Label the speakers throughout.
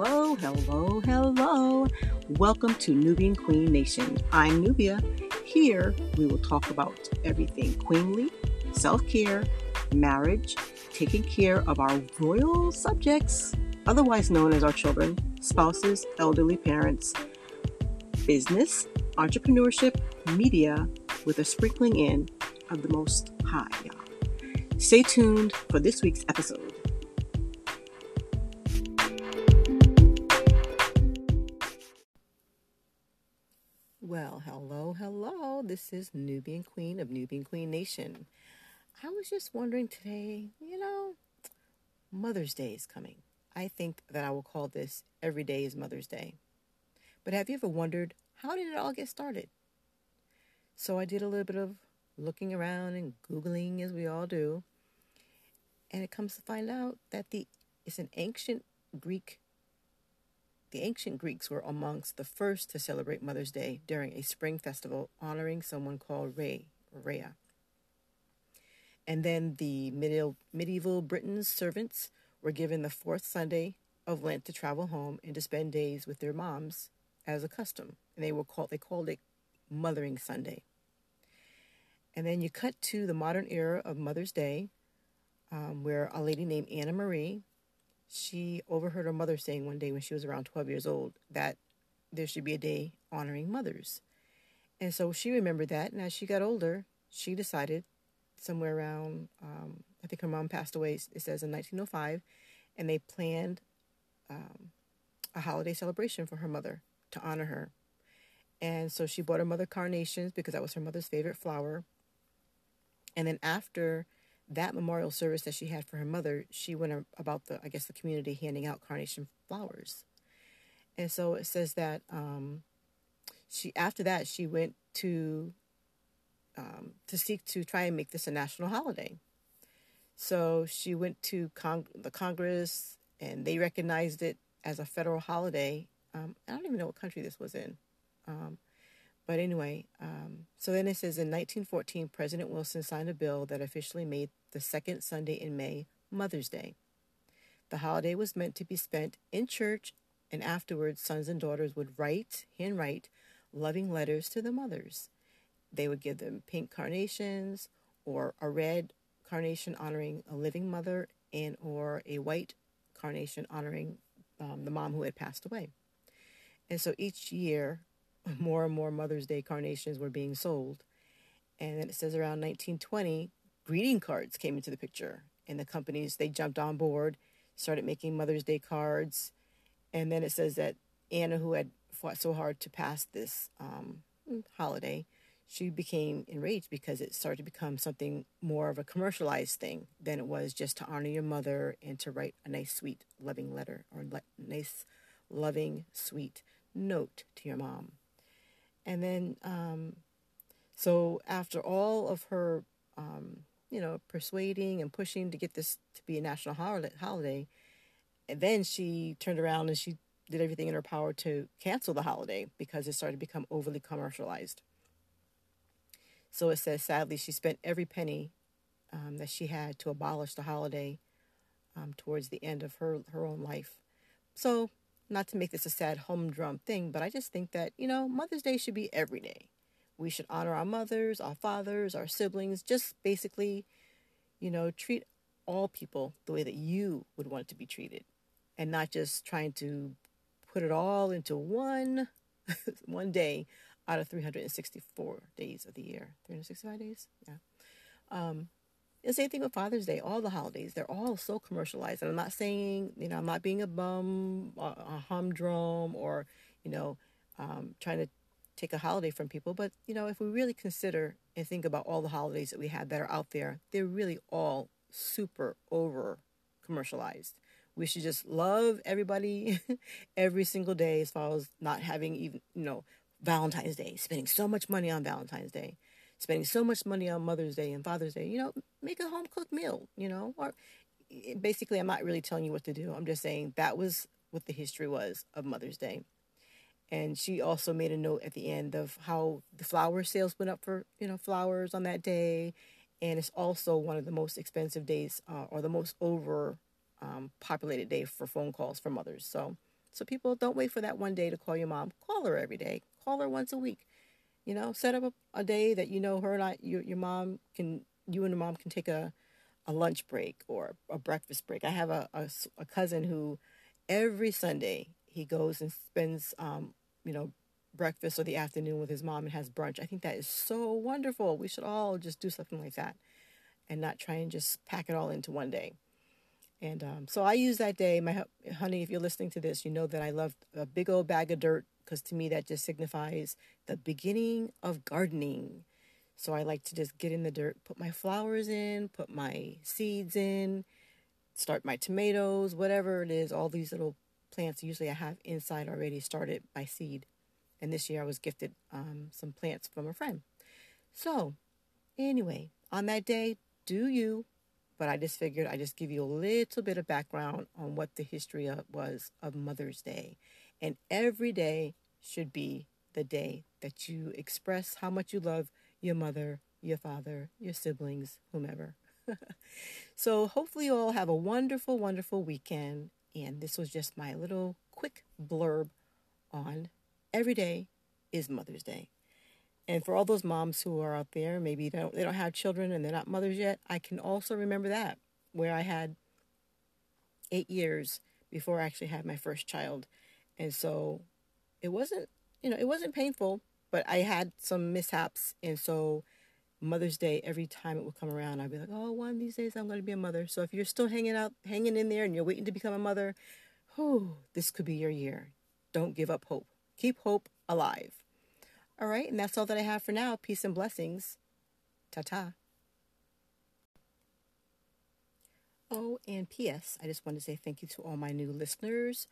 Speaker 1: Hello, hello, hello. Welcome to Nubian Queen Nation. I'm Nubia. Here we will talk about everything queenly, self care, marriage, taking care of our royal subjects, otherwise known as our children, spouses, elderly parents, business, entrepreneurship, media, with a sprinkling in of the most high. Stay tuned for this week's episode. This is Nubian Queen of Nubian Queen Nation. I was just wondering today, you know, Mother's Day is coming. I think that I will call this Every Day is Mother's Day. But have you ever wondered how did it all get started? So I did a little bit of looking around and googling as we all do, and it comes to find out that the it's an ancient Greek the ancient Greeks were amongst the first to celebrate Mother's Day during a spring festival honoring someone called Rhea, Rhea. And then the medieval, medieval Britain's servants were given the fourth Sunday of Lent to travel home and to spend days with their moms as a custom. And they were called they called it Mothering Sunday. And then you cut to the modern era of Mother's Day, um, where a lady named Anna Marie she overheard her mother saying one day when she was around 12 years old that there should be a day honoring mothers. And so she remembered that. And as she got older, she decided somewhere around, um, I think her mom passed away, it says in 1905, and they planned um, a holiday celebration for her mother to honor her. And so she bought her mother carnations because that was her mother's favorite flower. And then after that memorial service that she had for her mother, she went about the, I guess, the community handing out carnation flowers. And so it says that um, she, after that, she went to um, to seek to try and make this a national holiday. So she went to Cong- the Congress, and they recognized it as a federal holiday. Um, I don't even know what country this was in. Um, but anyway, um, so then it says in 1914, President Wilson signed a bill that officially made the second Sunday in May Mother's Day. The holiday was meant to be spent in church, and afterwards, sons and daughters would write, handwrite, loving letters to the mothers. They would give them pink carnations or a red carnation honoring a living mother and or a white carnation honoring um, the mom who had passed away. And so each year, more and more Mother's Day carnations were being sold. And then it says around 1920, greeting cards came into the picture. And the companies, they jumped on board, started making Mother's Day cards. And then it says that Anna, who had fought so hard to pass this um, holiday, she became enraged because it started to become something more of a commercialized thing than it was just to honor your mother and to write a nice, sweet, loving letter or le- nice, loving, sweet note to your mom. And then, um, so after all of her, um, you know, persuading and pushing to get this to be a national holiday, and then she turned around and she did everything in her power to cancel the holiday because it started to become overly commercialized. So it says, sadly, she spent every penny um, that she had to abolish the holiday um, towards the end of her, her own life. So not to make this a sad humdrum thing, but I just think that, you know, Mother's Day should be every day. We should honor our mothers, our fathers, our siblings, just basically, you know, treat all people the way that you would want to be treated and not just trying to put it all into one one day out of 364 days of the year. 365 days? Yeah. Um, the same thing with Father's Day, all the holidays, they're all so commercialized. And I'm not saying, you know, I'm not being a bum, a humdrum, or, you know, um, trying to take a holiday from people. But, you know, if we really consider and think about all the holidays that we have that are out there, they're really all super over commercialized. We should just love everybody every single day as far as not having even, you know, Valentine's Day, spending so much money on Valentine's Day spending so much money on Mother's Day and Father's Day, you know, make a home cooked meal, you know, or basically, I'm not really telling you what to do. I'm just saying that was what the history was of Mother's Day. And she also made a note at the end of how the flower sales went up for, you know, flowers on that day. And it's also one of the most expensive days uh, or the most over um, populated day for phone calls for mothers. So So people don't wait for that one day to call your mom. Call her every day. Call her once a week. You know, set up a, a day that you know her and I, your, your mom can, you and your mom can take a, a lunch break or a breakfast break. I have a, a, a cousin who every Sunday he goes and spends, um, you know, breakfast or the afternoon with his mom and has brunch. I think that is so wonderful. We should all just do something like that and not try and just pack it all into one day. And um, so I use that day. My honey, if you're listening to this, you know that I love a big old bag of dirt because to me that just signifies the beginning of gardening. So I like to just get in the dirt, put my flowers in, put my seeds in, start my tomatoes, whatever it is, all these little plants usually I have inside already started by seed. And this year I was gifted um, some plants from a friend. So, anyway, on that day, do you but I just figured I just give you a little bit of background on what the history of, was of Mother's Day. And every day should be the day that you express how much you love your mother, your father, your siblings, whomever. so hopefully you all have a wonderful, wonderful weekend. And this was just my little quick blurb on every day is Mother's Day. And for all those moms who are out there, maybe they don't, they don't have children and they're not mothers yet, I can also remember that, where I had eight years before I actually had my first child. And so it wasn't, you know, it wasn't painful, but I had some mishaps. And so Mother's Day, every time it would come around, I'd be like, oh, one of these days I'm going to be a mother. So if you're still hanging out, hanging in there and you're waiting to become a mother, oh, this could be your year. Don't give up hope. Keep hope alive. All right, and that's all that I have for now. Peace and blessings. Ta ta. Oh, and P.S. I just want to say thank you to all my new listeners.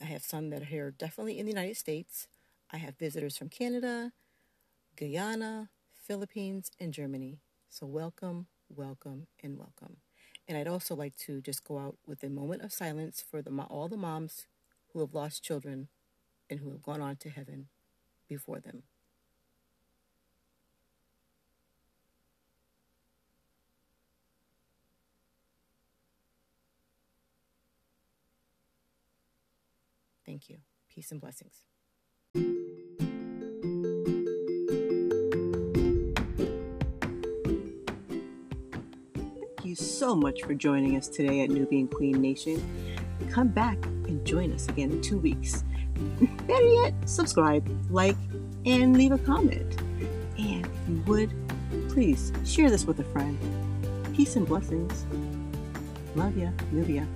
Speaker 1: I have some that are here definitely in the United States. I have visitors from Canada, Guyana, Philippines, and Germany. So welcome, welcome, and welcome. And I'd also like to just go out with a moment of silence for the, all the moms who have lost children and who have gone on to heaven before them. Thank you. Peace and blessings. Thank you so much for joining us today at Nubian Queen Nation. Come back and join us again in two weeks. Better yet, subscribe, like, and leave a comment. And if you would, please share this with a friend. Peace and blessings. Love ya, Nubia.